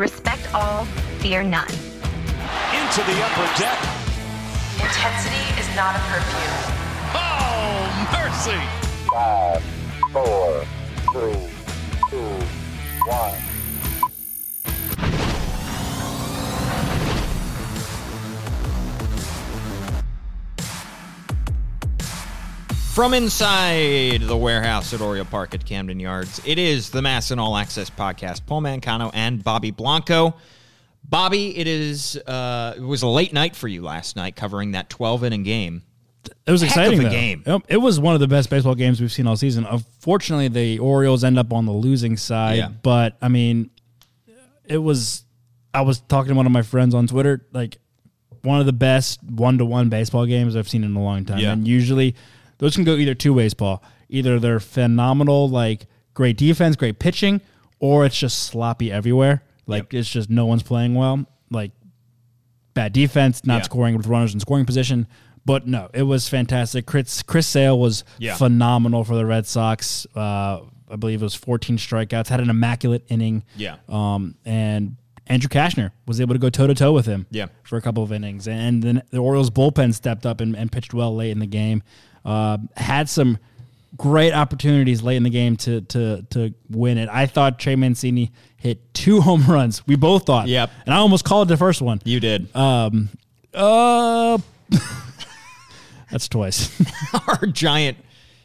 Respect all, fear none. Into the upper deck. Intensity is not a perfume. Oh, mercy. Five, four, three, two, one. From inside the warehouse at Oriole Park at Camden Yards, it is the MASN All Access podcast. Paul Mancano and Bobby Blanco. Bobby, it is uh, it was a late night for you last night covering that 12 inning game. It was Heck exciting of though. game. It was one of the best baseball games we've seen all season. Unfortunately, the Orioles end up on the losing side, Yeah. but I mean, it was. I was talking to one of my friends on Twitter, like one of the best one-to-one baseball games I've seen in a long time. Yeah. And usually, those can go either two ways, Paul. Either they're phenomenal, like great defense, great pitching, or it's just sloppy everywhere. Like it's just no one's playing well. Like bad defense, not Yeah. scoring with runners in scoring position. But no, it was fantastic. Chris Chris Sale was Yeah. phenomenal for the Red Sox. Uh, I believe it was 14 strikeouts. Had an immaculate inning. Yeah. Um, and Andrew Cashner was able to go toe to toe with him. Yeah. For a couple of innings, and then the Orioles bullpen stepped up and, and pitched well late in the game. Uh, had some great opportunities late in the game to to to win it. I thought Trey Mancini hit two home runs. We both thought. Yep. And I almost called the first one. You did. Um. Uh. that's twice. Our giant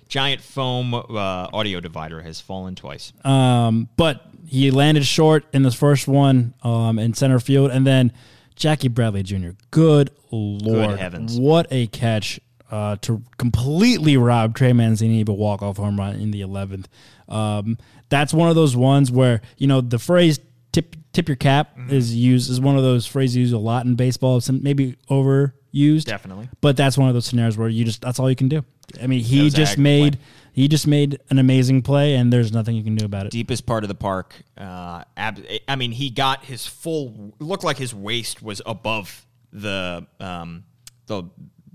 giant foam uh, audio divider has fallen twice. um. But he landed short in the first one. Um. In center field, and then Jackie Bradley Jr. Good lord, heavens. what a catch! Uh, to completely rob Trey Mancini of a walk off home run in the eleventh. Um. That's one of those ones where you know the phrase "tip tip your cap" Mm-hmm. is used is one of those phrases used a lot in baseball. Some maybe overused. Definitely. But that's one of those scenarios where you just that's all you can do. I mean, he just heck of a made play. he just made an amazing play, and there's nothing you can do about it. deepest part of the park. Uh, ab- I mean, he got his full. Looked like his waist was above the um, the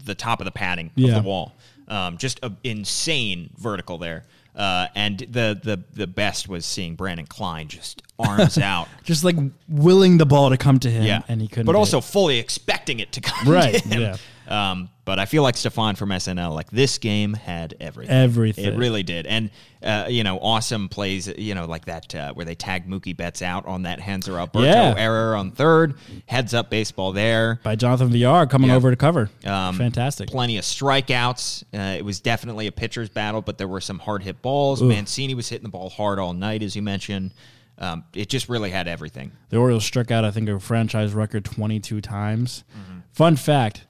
the top of the padding Yeah. of the wall. Um, just a insane vertical there. Uh, and the, the the best was seeing Brandon Klein just arms out. Just like willing the ball to come to him, Yeah, and he couldn't. But also it. fully expecting it to come. Right, To him. yeah. Um, but I feel like Stefon from SNL. Like this game had everything. Everything. It really did. And uh, you know, awesome plays. You know, like that uh, where they tagged Mookie Betts out on that Hanser Alberto Yeah. error on third. Heads up baseball there. by Jonathan Villar coming over to cover. Um, Fantastic. Plenty of strikeouts. Uh, it was definitely a pitcher's battle, but there were some hard hit balls. Mancini was hitting the ball hard all night, as you mentioned. Um, it just really had everything. The Orioles struck out, I think, a franchise record 22 times. Mm-hmm. Fun fact,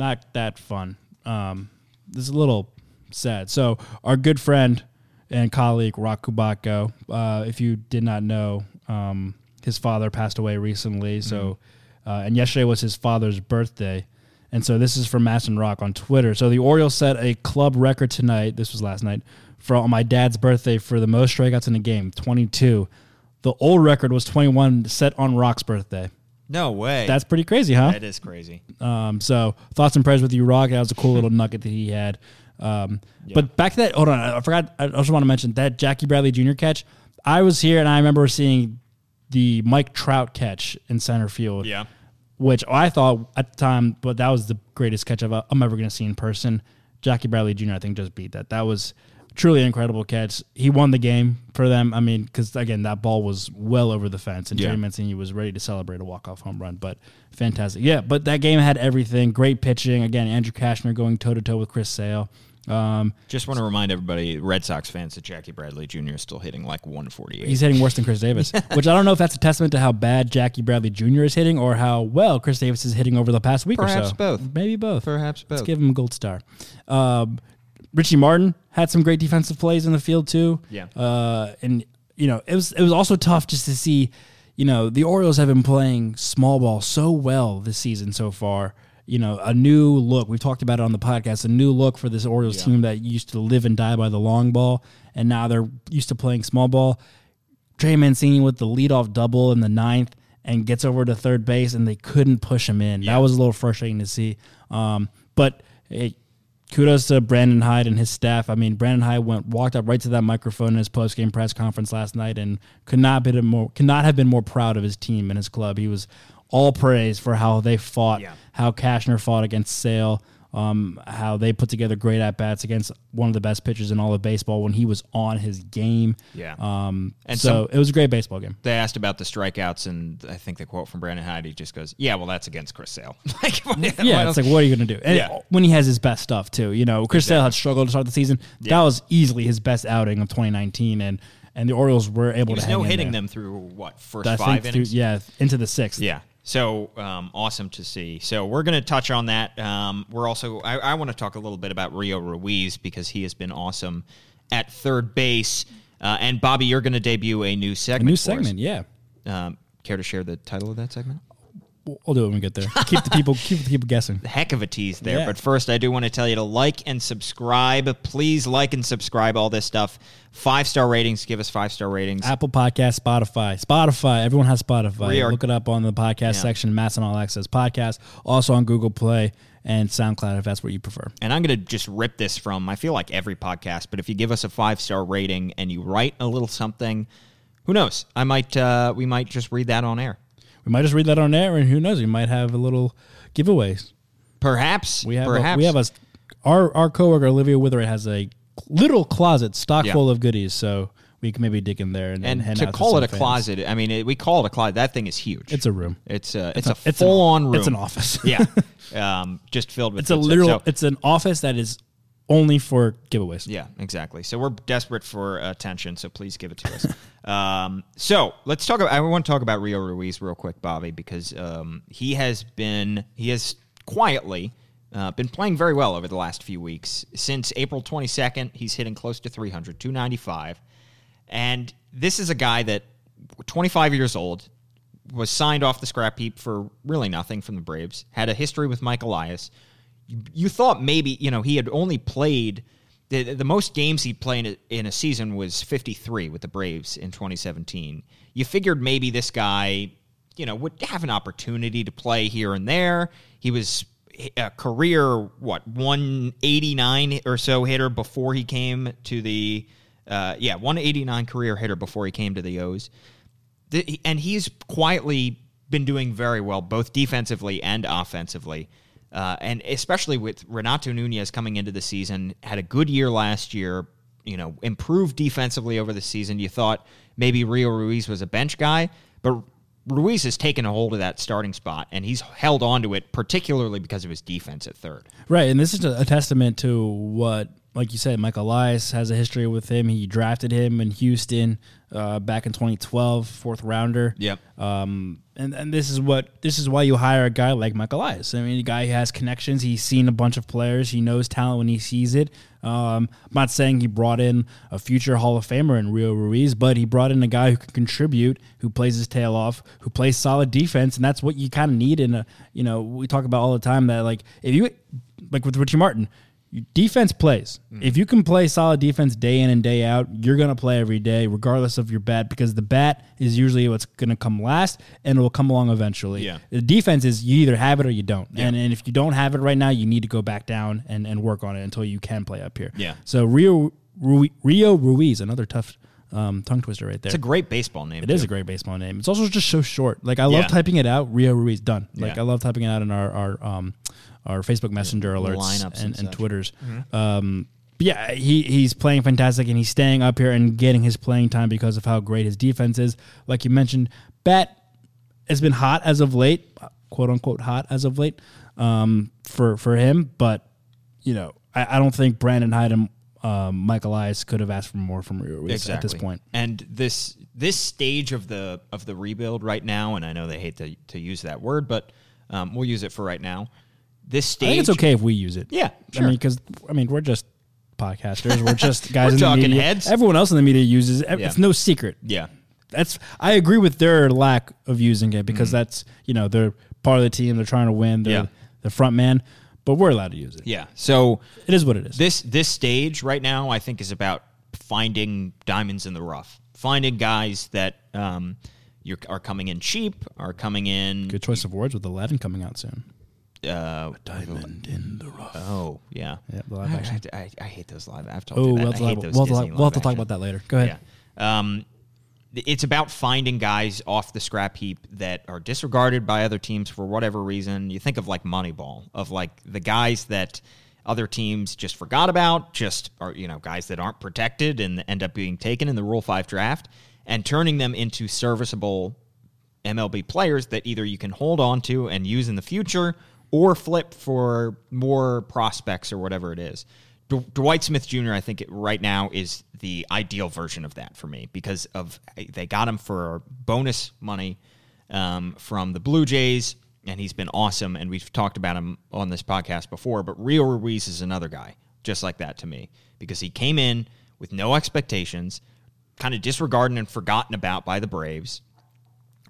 not that fun. Um, this is a little sad. So, our good friend and colleague, Roch Kubatko, uh, if you did not know, um, his father passed away recently. So, Mm-hmm. uh, and yesterday was his father's birthday. And so this is from Mass and Rock on Twitter. So the Orioles set a club record tonight. This was last night for on my dad's birthday for the most strikeouts in a game, 22. The old record was 21 set on Roch's birthday. No way. That's pretty crazy, huh? that is crazy. Um, so thoughts and prayers with you, Roch. That was a cool little nugget that he had. Um, But back to that. Hold on, I forgot. I also want to mention that Jackie Bradley Jr. catch. I was here and I remember seeing the Mike Trout catch in center field. Yeah. Which I thought at the time, but that was the greatest catch I've, I'm ever going to see in person. Jackie Bradley Jr. I think just beat that. That was truly incredible catch. He won the game for them. I mean, because again, that ball was well over the fence, and Yeah. Jerry Mancini was ready to celebrate a walk off home run. But fantastic, yeah. But that game had everything. Great pitching. Again, Andrew Cashner going toe to toe with Chris Sale. Um, Just want to remind everybody, Red Sox fans, that Jackie Bradley Jr. is still hitting like 148. he's hitting worse than Chris Davis, which I don't know if that's a testament to how bad Jackie Bradley Jr. is hitting or how well Chris Davis is hitting over the past week or so. Perhaps both. Maybe both. Perhaps both. Let's give him a gold star. Um, Richie Martin had some great defensive plays in the field too. Yeah. Uh, and you know it was it was also tough just to see. You know the Orioles have been playing small ball so well this season so far. You know a new look. We've talked about it on the podcast. A new look for this Orioles team that used to live and die by the long ball, and now they're used to playing small ball. Trey Mancini with the leadoff double in the ninth and gets over to third base, and they couldn't push him in. That was a little frustrating to see. Um, but hey, kudos to Brandon Hyde and his staff. I mean, Brandon Hyde went walked up right to that microphone in his post game press conference last night and could not been more could not have been more proud of his team and his club. He was all praise for how they fought, Yeah. how Cashner fought against Sale, um, how they put together great at bats against one of the best pitchers in all of baseball when he was on his game. Yeah. Um, And so some- it was a great baseball game. They asked about the strikeouts, and I think the quote from Brandon Hyde, he just goes, "Yeah, well, that's against Chris Sale." like, what- Yeah, what it's like, what are you going to do? And Yeah. when he has his best stuff, too. You know, Chris Sale had struggled to start the season. That was easily his best outing of 2019, and and the Orioles were able to no in hitting there. them through what first I five think through- innings. yeah, into the sixth. Yeah. So um, awesome to see. So we're going to touch on that. Um, we're also I, I want to talk a little bit about Rio Ruiz because he has been awesome at third base. Uh, and Bobby, you're going to debut a new A segment. new for us. segment, yeah. Um, care to share the title of that segment? We'll we'll do it when we get there. keep the people keep the people guessing. heck of a tease there. Yeah. But first, I do want to tell you to like and subscribe. Please like and subscribe all this stuff. Five star ratings. Give us five star ratings. Apple Podcast, Spotify, Spotify. Everyone has Spotify. Are- Look it up on the podcast Yeah. section. MASN All Access Podcast. Also on Google Play and SoundCloud if that's what you prefer. And I'm going to just rip this from, I feel like every podcast, but if you give us a five star rating and you write a little something, who knows? I might, uh, we might just read that on air. We might just read that on air, and who knows? We might have a little giveaways. Perhaps. We have perhaps. A, we have a our our coworker Olivia Witherite has a little closet stock Yeah. full of goodies, so we can maybe dig in there and, and hand to call some it a fans. closet, I mean, it, we call it a closet. That thing is huge. It's a room. It's a, it's, a- a, it's an- full on room. it's an office. yeah. Um, just filled with It's a literal. So- it's an office that is only for giveaways. Yeah, exactly. So we're desperate for attention, so please give it to us. um, so let's talk about. I want to talk about Rio Ruiz real quick, Bobby, because um, he has been he has quietly uh, been playing very well over the last few weeks. Since April 22nd, he's hitting close to 300, 295, and this is a guy that 25 years old was signed off the scrap heap for really nothing from the Braves. Had a history with Mike Elias. You, thought maybe you know he had only played the, the most games he played in a, in a season was 53 with the Braves in 2017. You figured maybe this guy, you know, would have an opportunity to play here and there. He was a career what 189 or so hitter before he came to the uh, yeah 189 career hitter before he came to the O's. The, and he's quietly been doing very well, both defensively and offensively. Uh, and especially with Renato Nunez coming into the season, had a good year last year, you know, improved defensively over the season. You thought maybe Rio Ruiz was a bench guy, but Ruiz has taken a hold of that starting spot, and he's held on to it, particularly because of his defense at third. Right, and this is a, a testament to what, like you said, Michael Elias has a history with him. He drafted him in Houston uh, back in 2012, fourth rounder. Yep. Um, and and this is what this is why you hire a guy like Michael Elias. I mean, a guy who has connections. He's seen a bunch of players. He knows talent when he sees it. Um, I'm not saying he brought in a future Hall of Famer in Rio Ruiz, but he brought in a guy who can contribute, who plays his tail off, who plays solid defense, and that's what you kind of need. In a, you know, we talk about all the time that like if you like with Richie Martin, defense plays. If you can play solid defense day in and day out, you're gonna play every day, regardless of your bat, because the bat is usually what's gonna come last, and it will come along eventually. Yeah. The defense is you either have it or you don't, and and if you don't have it right now, you need to go back down and, and work on it until you can play up here. Yeah. So Rio Rui, Rio Ruiz, another tough um, tongue twister right there. It's a great baseball name. It is too. a great baseball name. It's also just so short. Like I love Yeah. typing it out. Rio Ruiz done. Like Yeah. I love typing it out in our our um our Facebook Messenger alerts lineups and and, and, such. Twitters. Um, yeah, he he's playing fantastic and he's staying up here and getting his playing time because of how great his defense is. Like you mentioned, Bat has been hot as of late, quote unquote hot as of late, um, for for him. But you know, I, I don't think Brandon Hyde and um, Mike Elias could have asked for more from Rio Ruiz at this point. And this this stage of the of the rebuild right now, and I know they hate to, to use that word, but um, we'll use it for right now. This stage, I think it's okay if we use it. Yeah, I sure. mean, because I mean, we're just podcasters. We're just guys We're in the talking media. heads. Everyone else in the media uses it. Yeah. It's no secret. Yeah, That's I agree with their lack of using it because that's you know they're part of the team. They're trying to win. They're Mm. Yeah. the front man, but we're allowed to use it. yeah. So It is what it is. this this stage right now, I think, is about finding diamonds in the rough, finding guys that um, you're, are coming in cheap, are coming in Good choice of words with Aladdin coming out soon. Uh, Diamond in the rough. oh yeah, Yeah, the live I, action. I, I, I hate those live. I've told Oh, you we'll have, to I hate talk, those we'll, have to, Disney talk- we'll have to talk action. about that later. Go ahead. Yeah. Um, it's about finding guys off the scrap heap that are disregarded by other teams for whatever reason. You think of like Moneyball, of like the guys that other teams just forgot about, just are you know guys that aren't protected and end up being taken in the Rule Five draft, and turning them into serviceable MLB players that either you can hold on to and use in the future or flip for more prospects or whatever it is. D- Dwight Smith Jr. I think it, right now is the ideal version of that for me because of they got him for bonus money um, from the Blue Jays and he's been awesome and we've talked about him on this podcast before but Rio Ruiz is another guy just like that to me because he came in with no expectations kind of disregarded and forgotten about by the Braves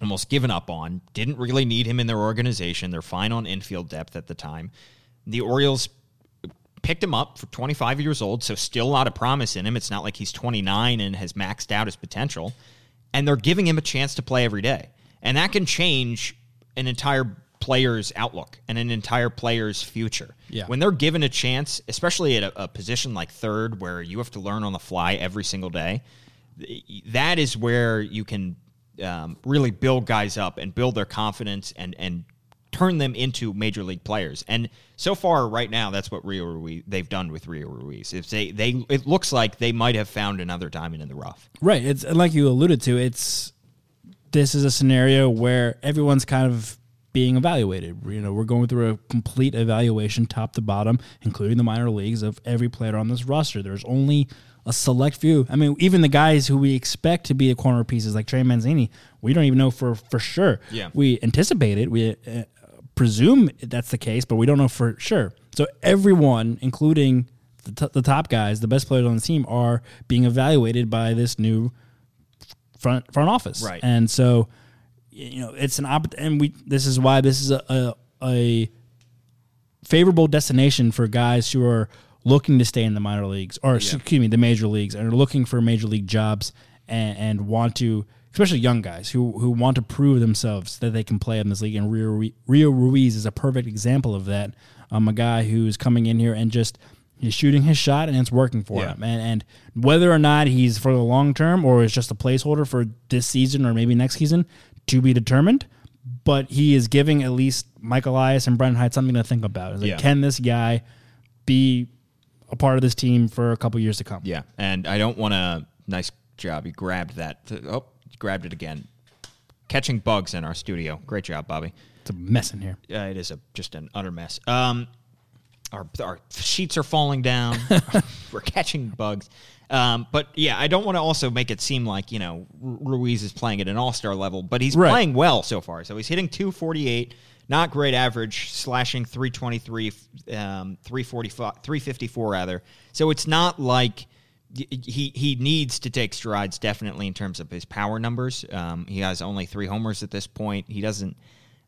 almost given up on. Didn't really need him in their organization. They're fine on infield depth at the time. The Orioles picked him up for 25 years old, so still a lot of promise in him. It's not like he's 29 and has maxed out his potential. And they're giving him a chance to play every day. And that can change an entire player's outlook and an entire player's future. Yeah. When they're given a chance, especially at a, a position like third where you have to learn on the fly every single day, that is where you can um, really build guys up and build their confidence and and turn them into major league players. And so far, right now, that's what Rio Ruiz they've done with Rio Ruiz. If they they it looks like they might have found another diamond in the rough. Right. It's like you alluded to. It's this is a scenario where everyone's kind of being evaluated. You know, we're going through a complete evaluation, top to bottom, including the minor leagues of every player on this roster. There's only a select few. I mean, even the guys who we expect to be the corner pieces, like Trey Mancini, we don't even know for for sure. Yeah. we anticipate it. We uh, presume that's the case, but we don't know for sure. So everyone, including the, t- the top guys, the best players on the team, are being evaluated by this new front front office. Right. And so, you know, it's an opp- and we this is why this is a, a a favorable destination for guys who are looking to stay in the minor leagues or excuse me, the major leagues and are looking for major league jobs and, and want to especially young guys who who want to prove themselves that they can play in this league and Rio, Rio Ruiz is a perfect example of that. Um, a guy who's coming in here and just he's shooting his shot and it's working for Yeah. him. And and whether or not he's for the long term or is just a placeholder for this season or maybe next season to be determined. But he is giving at least Michael Elias and Brandon Hyde something to think about. Like, Yeah. can this guy be a part of this team for a couple years to come? Yeah, and I don't want to. Nice job, you grabbed that. Oh, grabbed it again. Catching bugs in our studio. Great job, Bobby. It's a mess in here. Uh, it is a just an utter mess. Um, our our sheets are falling down. We're catching bugs. Um, but yeah, I don't want to also make it seem like you know Ruiz is playing at an all star level, but he's Right. playing well so far. So he's hitting 248, not great average, slashing 323, um, 345, 354 rather. So it's not like he he needs to take strides definitely in terms of his power numbers. Um, he has only three homers at this point. He doesn't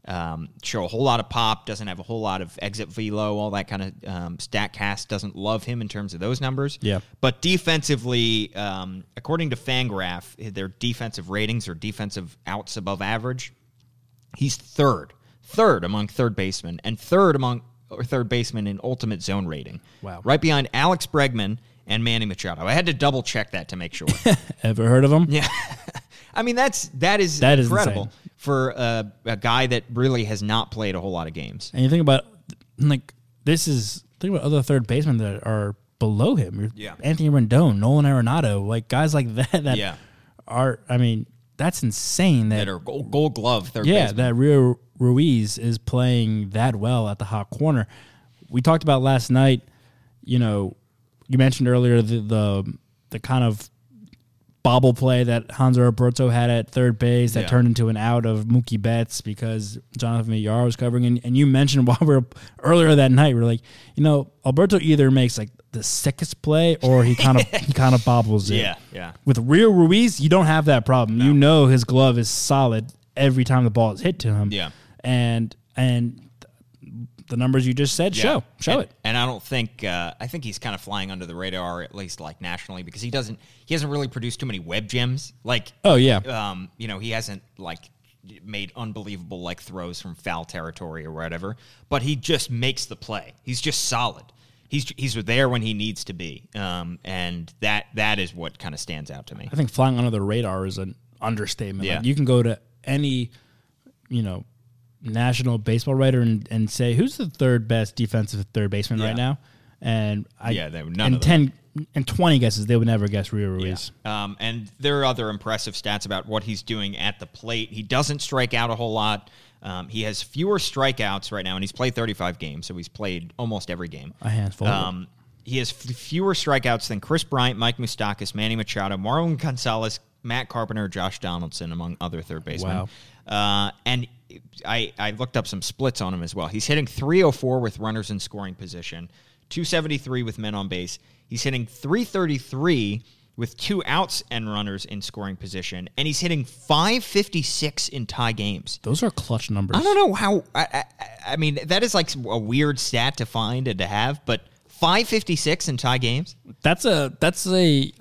um, show a whole lot of pop, doesn't have a whole lot of exit velo, all that kind of um, Statcast doesn't love him in terms of those numbers. Yeah. But defensively, um, according to Fangraph, their defensive ratings or defensive outs above average, he's third, third among third basemen, and third among or third baseman in ultimate zone rating. Wow. Right behind Alex Bregman and Manny Machado. I had to double check that to make sure. Ever heard of him? Yeah, I mean that's that is That is incredible insane. for a, a guy that really has not played a whole lot of games. And you think about like this is think about other third basemen that are below him. Yeah. Anthony Rendon, Nolan Arenado, like guys like that that Yeah. are I mean, that's insane that, That are gold, gold glove third yeah, baseman. that Rio Ruiz is playing that well at the hot corner. We talked about last night, you know, you mentioned earlier the the, the kind of bobble play that Hanser Alberto had at third base that Yeah. turned into an out of Mookie Betts because Jonathan Villar was covering. And, and you mentioned while we were earlier that night, we are like, you know, Alberto either makes like the sickest play or he kind of he kind of bobbles it. Yeah, yeah. With Rio Ruiz, you don't have that problem. You know his glove is solid every time the ball is hit to him. Yeah. And and the numbers you just said Yeah. show show and, it. And I don't think uh, I think he's kind of flying under the radar, at least like nationally, because he doesn't he hasn't really produced too many web gems. Like Oh yeah, um, you know, he hasn't like made unbelievable like throws from foul territory or whatever, but he just makes the play. He's just solid. He's he's there when he needs to be, um, and that that is what kind of stands out to me. I think flying under the radar is an understatement. Yeah. Like you can go to any, you know, national baseball writer and, and say who's the third best defensive third baseman Yeah. right now, and I Yeah, they- none and ten and twenty guesses they would never guess Rio Ruiz. Um, and there are other impressive stats about what he's doing at the plate. He doesn't strike out a whole lot. Um, he has fewer strikeouts right now, and he's played 35 games, so he's played almost every game. A handful. Um, he has f- fewer strikeouts than Kris Bryant, Mike Moustakas, Manny Machado, Marwin Gonzalez, Matt Carpenter, Josh Donaldson, among other third basemen. Uh, and I, I looked up some splits on him as well. He's hitting 304 with runners in scoring position, 273 with men on base. He's hitting 333 with two outs and runners in scoring position, and he's hitting 556 in tie games. Those are clutch numbers. I don't know how. I, I, I mean, that is like a weird stat to find and to have, but 556 in tie games. That's a that's a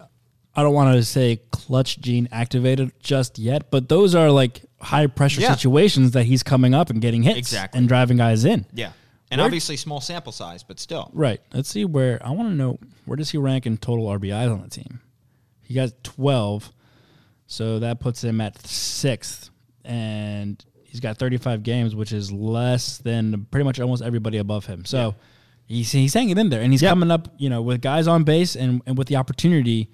I don't want to say clutch gene activated just yet, but those are like high pressure Yeah. situations that he's coming up and getting hits Exactly. and driving guys in. Yeah, and Where- obviously small sample size, but still. Right. Let's see where I want to know where does he rank in total RBIs on the team? He got 12. So that puts him at 6th and he's got 35 games which is less than pretty much almost everybody above him. So he's he's hanging in there and he's coming up, you know, with guys on base and and with the opportunity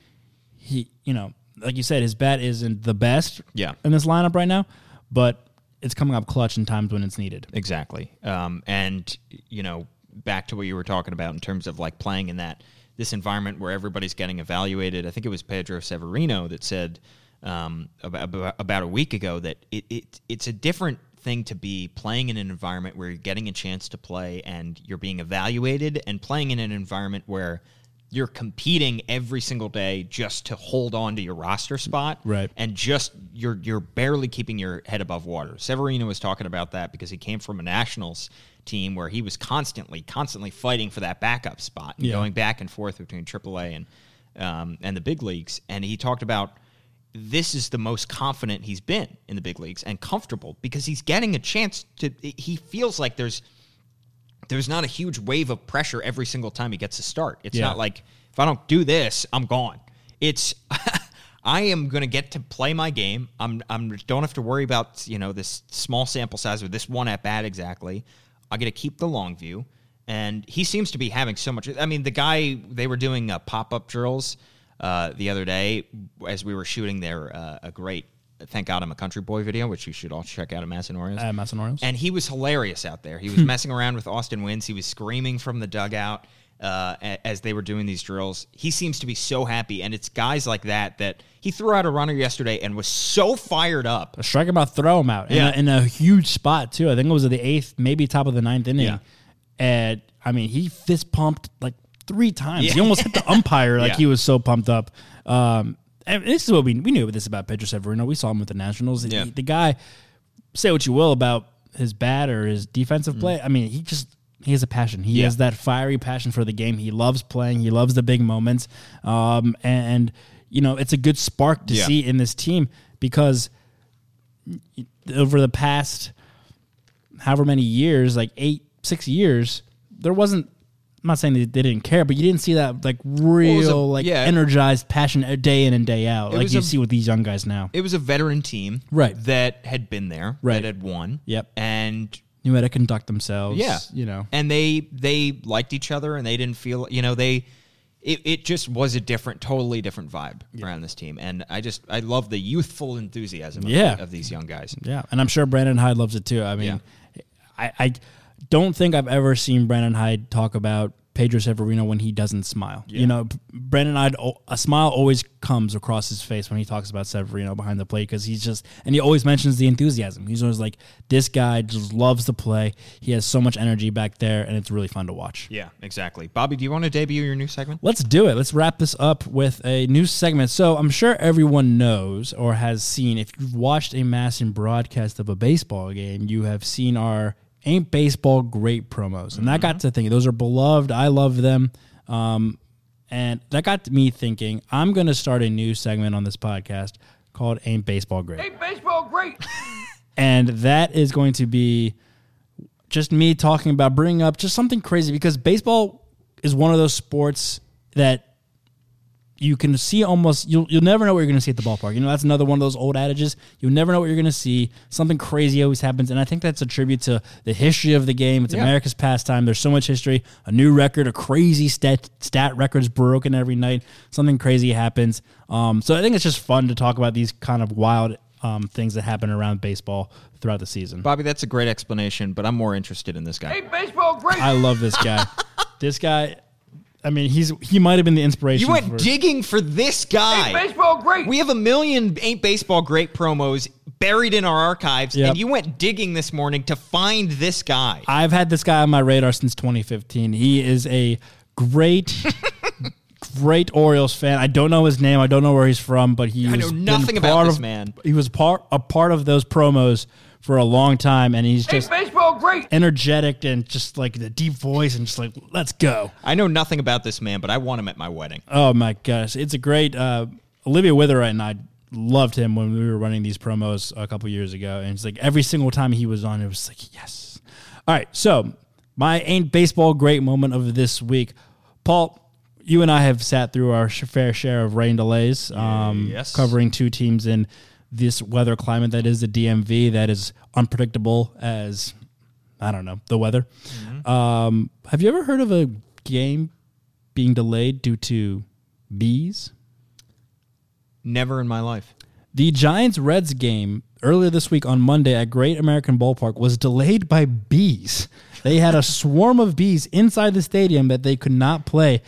he, you know, like you said his bat isn't the best Yeah. in this lineup right now, but it's coming up clutch in times when it's needed. Exactly. Um, and you know, back to what you were talking about in terms of like playing in that this environment where everybody's getting evaluated. I think it was Pedro Severino that said um, about, about a week ago that it, it it's a different thing to be playing in an environment where you're getting a chance to play and you're being evaluated, and playing in an environment where you're competing every single day just to hold on to your roster spot Right. and just you're you're barely keeping your head above water. Severino was talking about that because he came from a Nationals team where he was constantly constantly fighting for that backup spot and Yeah. going back and forth between AAA and um, and the big leagues. And he talked about this is the most confident he's been in the big leagues and comfortable because he's getting a chance to. He feels like there's there's not a huge wave of pressure every single time he gets a start. It's Yeah. not like if I don't do this, I'm gone. It's I am going to get to play my game. I'm I'm don't have to worry about you know this small sample size or this one at bat exactly. I get to keep the long view, and he seems to be having so much. I mean, the guy they were doing uh, pop up drills uh, the other day as we were shooting their uh, a great. Thank God I'm a country boy video, which you should all check out at Mass and Orioles. At Mass and he was hilarious out there. He was messing around with Austin Wynns. He was screaming from the dugout uh, as they were doing these drills. He seems to be so happy, and it's guys like that that he threw out a runner yesterday and was so fired up. a strike him out, throw him out Yeah. in, a, in a huge spot too. I think it was at the eighth, maybe top of the ninth inning. Yeah. And I mean, he fist pumped like three times. Yeah. He almost hit the umpire like Yeah. he was so pumped up. Um, and this is what we we knew this about Pedro Severino. We saw him with the Nationals. Yeah. He- the guy, say what you will about his bat or his defensive Mm. play. I mean, he just he has a passion. He Yeah. has that fiery passion for the game. He loves playing. He loves the big moments. Um, and, you know, it's a good spark to Yeah. see in this team because over the past however many years, like eight, six years, there wasn't. I'm not saying that they didn't care, but you didn't see that like real, was a- like yeah. energized passion uh, day in and day out, like you a- see with these young guys now. It was a veteran team, Right. That had been there, Right. That had won, Yep. And Knew how to conduct themselves. yeah, you know. and they they liked each other, and they didn't feel, you know, they. It, it just was a different, totally different vibe around this team, and I just I love the youthful enthusiasm Yeah. of these young guys. Yeah, and I'm sure Brandon Hyde loves it too. I mean, I, I don't think I've ever seen Brandon Hyde talk about Pedro Severino when he doesn't smile. You know, Brandon Hyde, a smile always comes across his face when he talks about Severino behind the plate because he's just, and he always mentions the enthusiasm. He's always like, this guy just loves to play. He has so much energy back there, and it's really fun to watch. Yeah, exactly. Bobby, do you want to debut your new segment? Let's do it. Let's wrap this up with a new segment. So I'm sure everyone knows or has seen, if you've watched a MASN broadcast of a baseball game, you have seen our Ain't Baseball Great promos. And that got to thinking, those are beloved. I love them. Um, and that got me thinking, I'm going to start a new segment on this podcast called Ain't Baseball Great. Ain't baseball great? and that is going to be just me talking about bringing up just something crazy because baseball is one of those sports that you can see almost you'll you'll never know what you're going to see at the ballpark. You know that's another one of those old adages. You'll never know what you're going to see. Something crazy always happens, and I think that's a tribute to the history of the game. It's Yeah. America's pastime. There's so much history. A new record, a crazy stat stat record's broken every night. Something crazy happens. Um, so I think it's just fun to talk about these kind of wild um, things that happen around baseball throughout the season. Bobby, that's a great explanation, but I'm more interested in this guy. Hey, baseball great. I love this guy. this guy. I mean, he's he might have been the inspiration. You went for, digging for this guy. baseball great. We have a million ain't baseball great promos buried in our archives, Yep. and you went digging this morning to find this guy. I've had this guy on my radar since 2015. He is a great, great Orioles fan. I don't know his name. I don't know where he's from, but he I was know nothing about this of- man. He was part a part of those promos for a long time, and he's just baseball great. energetic and just like the deep voice and just like let's go. I know nothing about this man, but I want him at my wedding. Oh my gosh, it's a great. Uh, Olivia Witherite and I loved him when we were running these promos a couple years ago, and it's like every single time he was on, it was like yes. All right, so my ain't baseball great moment of this week, Paul. You and I have sat through our fair share of rain delays, um, Yes. covering two teams in this weather climate that is the DMV, that is unpredictable as I don't know the weather. Um, have you ever heard of a game being delayed due to bees? Never in my life. The Giants Reds game earlier this week on Monday at Great American Ballpark was delayed by bees. They had a swarm of bees inside the stadium that they could not play.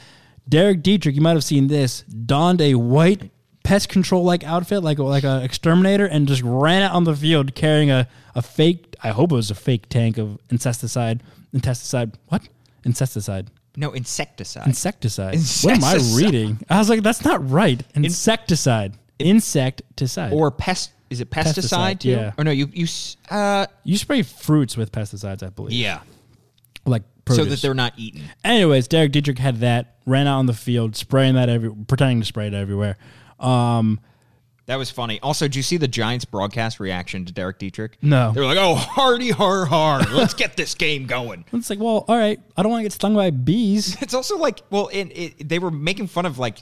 Derek Dietrich, you might have seen this, donned a white pest control like outfit, like a, like a exterminator, and just ran out on the field carrying a, a fake. I hope it was a fake tank of insecticide. Insecticide. What? Insecticide. No, insecticide. Insecticide. What am I reading? I was like, that's not right. Insecticide. Insecticide. or pest is it pesticide, Pesticide, too? yeah. Or no, you you uh you spray fruits with pesticides, I believe. yeah. Like So that they're not eaten. Anyways, Derek Dietrich had that, ran out on the field, spraying that every, pretending to spray it everywhere. Um, That was funny. Also, did you see the Giants broadcast reaction to Derek Dietrich? No. They were like, "Oh, hardy har har, let's get this game going." it's like, well, all right, I don't want to get stung by bees. It's also like, well, in, it, they were making fun of like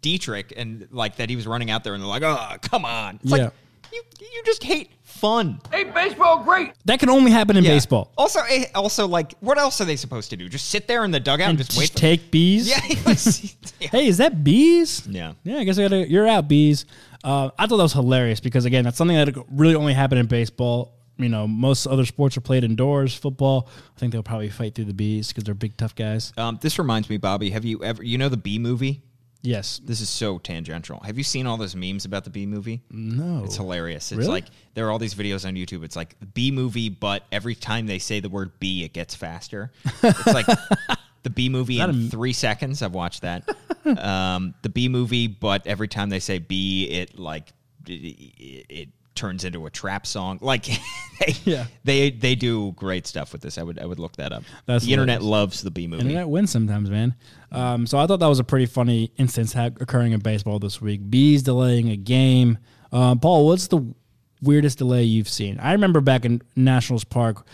Dietrich and like that he was running out there, and they're like, "Oh, come on!" It's Yeah. like you you just hate fun. Ain't baseball great? That can only happen in Yeah. baseball. Also, eh, also like, what else are they supposed to do? Just sit there in the dugout and, And just wait. just take bees. yeah, yes. yeah. Hey, is that bees? Yeah. Yeah, I guess I gotta, you're out, bees. Uh, I thought that was hilarious because, again, that's something that really only happened in baseball. You know, most other sports are played indoors. Football, I think they'll probably fight through the bees because they're big, tough guys. Um, this reminds me, Bobby. Have you ever, you know, the Bee movie? Yes. This is so tangential. Have you seen all those memes about the B movie? No. It's hilarious. It's Really? like there are all these videos on YouTube. It's like B movie, but every time they say the word B, it gets faster. It's like the B movie in a- three seconds. I've watched that. um, the B movie, but every time they say B, it like it, it, it turns into a trap song. Like they, Yeah. they they do great stuff with this. I would I would look that up. That's the internet loves the Bee movie. Internet wins sometimes, man. Um, so I thought that was a pretty funny instance ha- occurring in baseball this week. Bees delaying a game. Um, Paul, what's the weirdest delay you've seen? I remember back in Nationals Park,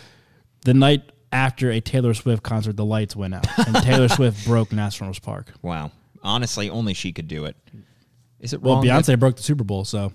the night after a Taylor Swift concert, the lights went out, and Taylor Swift broke Nationals Park. Wow. Honestly, only she could do it. Is it Well. Beyonce that- broke the Super Bowl, so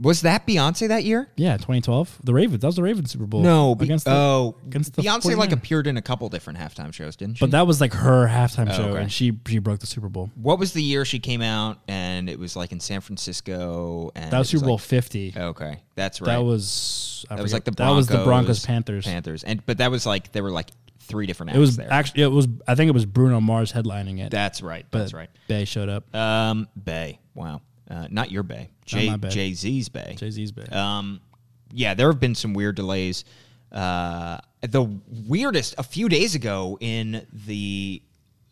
was that Beyonce that year? yeah, 2012, the Ravens. That was the Ravens Super Bowl. No, Be- against the, oh, against the Beyonce like 49ers. appeared in a couple different halftime shows, didn't she? But that was like her halftime show, Oh, okay. and she she broke the Super Bowl. what was the year she came out and it was like in San Francisco and That was Super Bowl like- 50. Okay, that's right. That was I that was like the that Broncos, was the Broncos Panthers. Panthers, and but that was like there were like three different. It was there. actually it was I think it was Bruno Mars headlining it. That's right. That's right. Bay showed up. Um, Bay. Wow. Uh, not your Bay. Jay my Bay. Jay Z's Bay. Jay Z's Bay. Um, yeah, there have been some weird delays. Uh, the weirdest a few days ago in the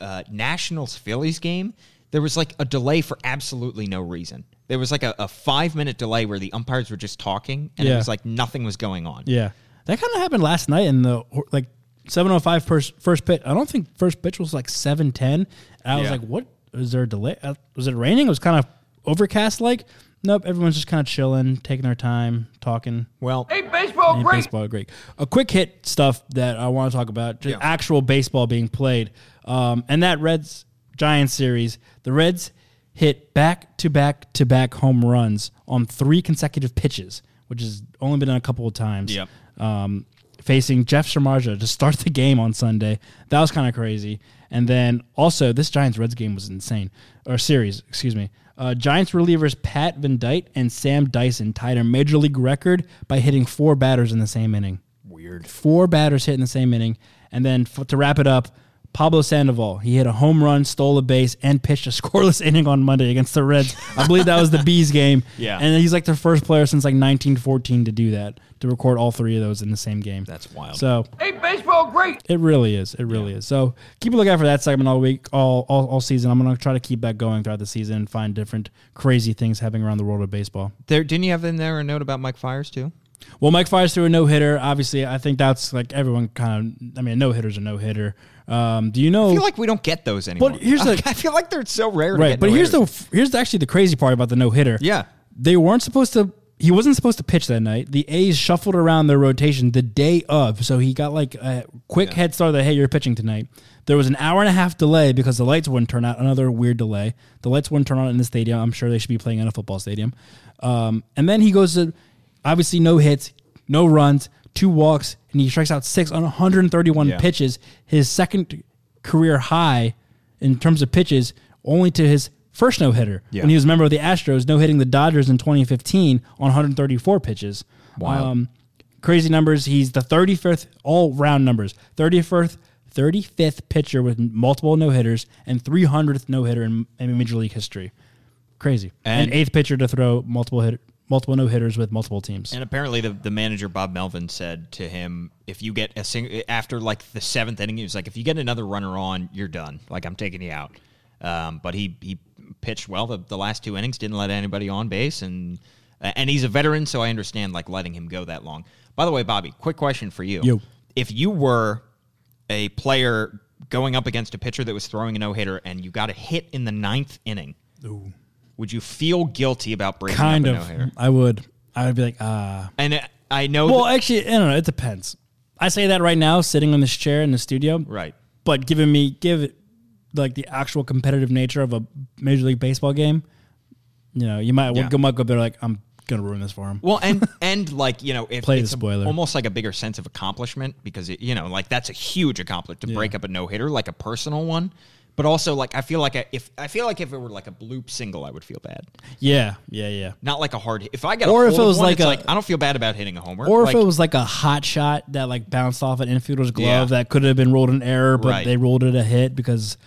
uh, Nationals Phillies game, there was like a delay for absolutely no reason. There was like a, a five minute delay where the umpires were just talking, and it was like nothing was going on. yeah, that kind of happened last night in the like 7:05 first first pitch. I don't think first pitch was like 7:10. And I was like, what is there a delay? Uh, was it raining? It was kind of overcast like. Nope, everyone's just kind of chilling, taking their time, talking. Well, Hey, baseball, great. A quick hit stuff that I want to talk about: just Yeah. actual baseball being played, um, and that Reds Giants series. The Reds hit back to back to back home runs on three consecutive pitches, which has only been done a couple of times. Yep. Um, facing Jeff Samardzija to start the game on Sunday. That was kind of crazy. And then also, this Giants Reds game was insane, or series, excuse me. Uh, Giants relievers Pat Venditte and Sam Dyson tied a major league record by hitting four batters in the same inning. weird. Four batters hit in the same inning. And then f- to wrap it up, Pablo Sandoval. He hit a home run, stole a base, and pitched a scoreless inning on Monday against the Reds. I believe that was the Bees game. Yeah. And he's like the first player since like 1914 to do that, to record all three of those in the same game. That's wild. So hey, baseball, great. it really is. It really is. So keep a lookout for that segment all week, all, all all season. I'm gonna try to keep that going throughout the season and find different crazy things happening around the world of baseball. There, didn't you have in there a note about Mike Fiers too? Well, Mike Fiers threw a no hitter. Obviously, I think that's like everyone kind of. I mean, no hitter's a no hitter. Um, do you know? I feel like we don't get those anymore. But here's the- I feel like they're so rare. To right, but here's the here's actually the crazy part about the no hitter. Yeah. they weren't supposed to. He wasn't supposed to pitch that night. The A's shuffled around their rotation the day of, so he got like a quick head start that hey, you're pitching tonight. There was an hour and a half delay because the lights wouldn't turn out. Another weird delay. The lights wouldn't turn on in the stadium. I'm sure they should be playing in a football stadium. Um, and then he goes to obviously no hits, no runs, two walks, and he strikes out six on 131 Yeah. pitches. His second career high in terms of pitches, only to his first no hitter Yeah. when he was a member of the Astros, no hitting the Dodgers in 2015 on 134 pitches. Wow. Um, crazy numbers. He's the 35th all round numbers. 35th 35th pitcher with multiple no hitters and 300th no hitter in, in major league history. Crazy. And, And- eighth pitcher to throw multiple hit, multiple no hitters with multiple teams. And apparently, the, the manager Bob Melvin said to him, "If you get a sing after like the seventh inning, he was like, if you get another runner on, you're done. Like I'm taking you out." Um, but he he pitched well the, the last two innings, didn't let anybody on base, and and he's a veteran, so I understand like letting him go that long. By the way, Bobby, quick question for you: Yo. If you were a player going up against a pitcher that was throwing a no hitter, and you got a hit in the ninth inning, would you feel guilty about breaking kind up a of. no hitter? I would. I would be like, ah. And I know Well, that- actually, I don't know. It depends. I say that right now, sitting on this chair in the studio. Right. But giving me give it like the actual competitive nature of a major league baseball game, you know, you might Yeah. go might go there like I'm gonna ruin this for him. Well, and and like you know, if Play the it's a- spoiler. almost like a bigger sense of accomplishment because it, you know, like that's a huge accomplishment to break up a no hitter, like a personal one. But also, like I feel like I, if I feel like if it were like a bloop single, I would feel bad. Yeah, yeah, yeah. Not like a hard hit. If I got, Or a if it was one, like a- like I don't feel bad about hitting a homer. Or if it was like a hot shot that like bounced off an infielder's glove Yeah. that could have been ruled an error, but Right. they ruled it a hit because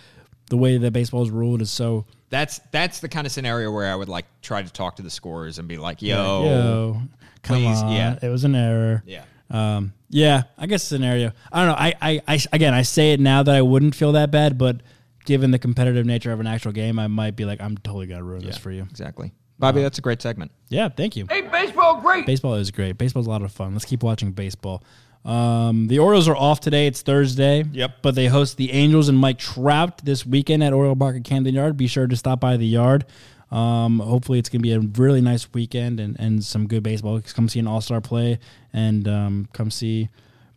the way that baseball is ruled is so. that's that's the kind of scenario where I would like try to talk to the scorers and be like, "Yo, yo, come please, on, yeah. it was an error. yeah, Um, yeah, I guess scenario. I don't know. I, I, I, again, I say it now that I wouldn't feel that bad, but given the competitive nature of an actual game, I might be like, I'm totally gonna ruin this for you. exactly." Bobby, that's a great segment. Yeah, thank you. Hey, baseball, great. Baseball is great. Baseball's a lot of fun. Let's keep watching baseball. Um, the Orioles are off today. It's Thursday. Yep. But they host the Angels and Mike Trout this weekend at Oriole Park at Camden Yard. Be sure to stop by the yard. Um, hopefully, it's going to be a really nice weekend and, and some good baseball. Come see an All Star play and um, come see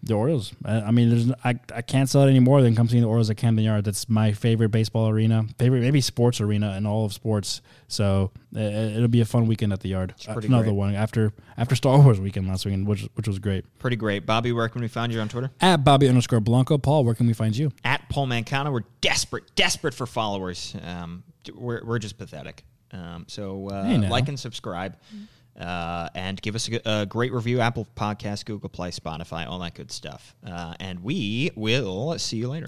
the Orioles. I, I mean, there's I, I can't sell it any more than come see the Orioles at Camden Yard. That's my favorite baseball arena, favorite maybe sports arena in all of sports. So uh, it'll be a fun weekend at the yard. pretty Another great. one after after Star Wars weekend last weekend, which which was great. Pretty great, Bobby. Where can we find you on Twitter? At Bobby underscore Blanco, Paul, where can we find you? at Paul Mancano. We're desperate, desperate for followers. Um, we're, we're just pathetic. Um, so uh, Hey, now. like and subscribe, uh, and give us a great review. Apple Podcast, Google Play, Spotify, all that good stuff. Uh, and we will see you later.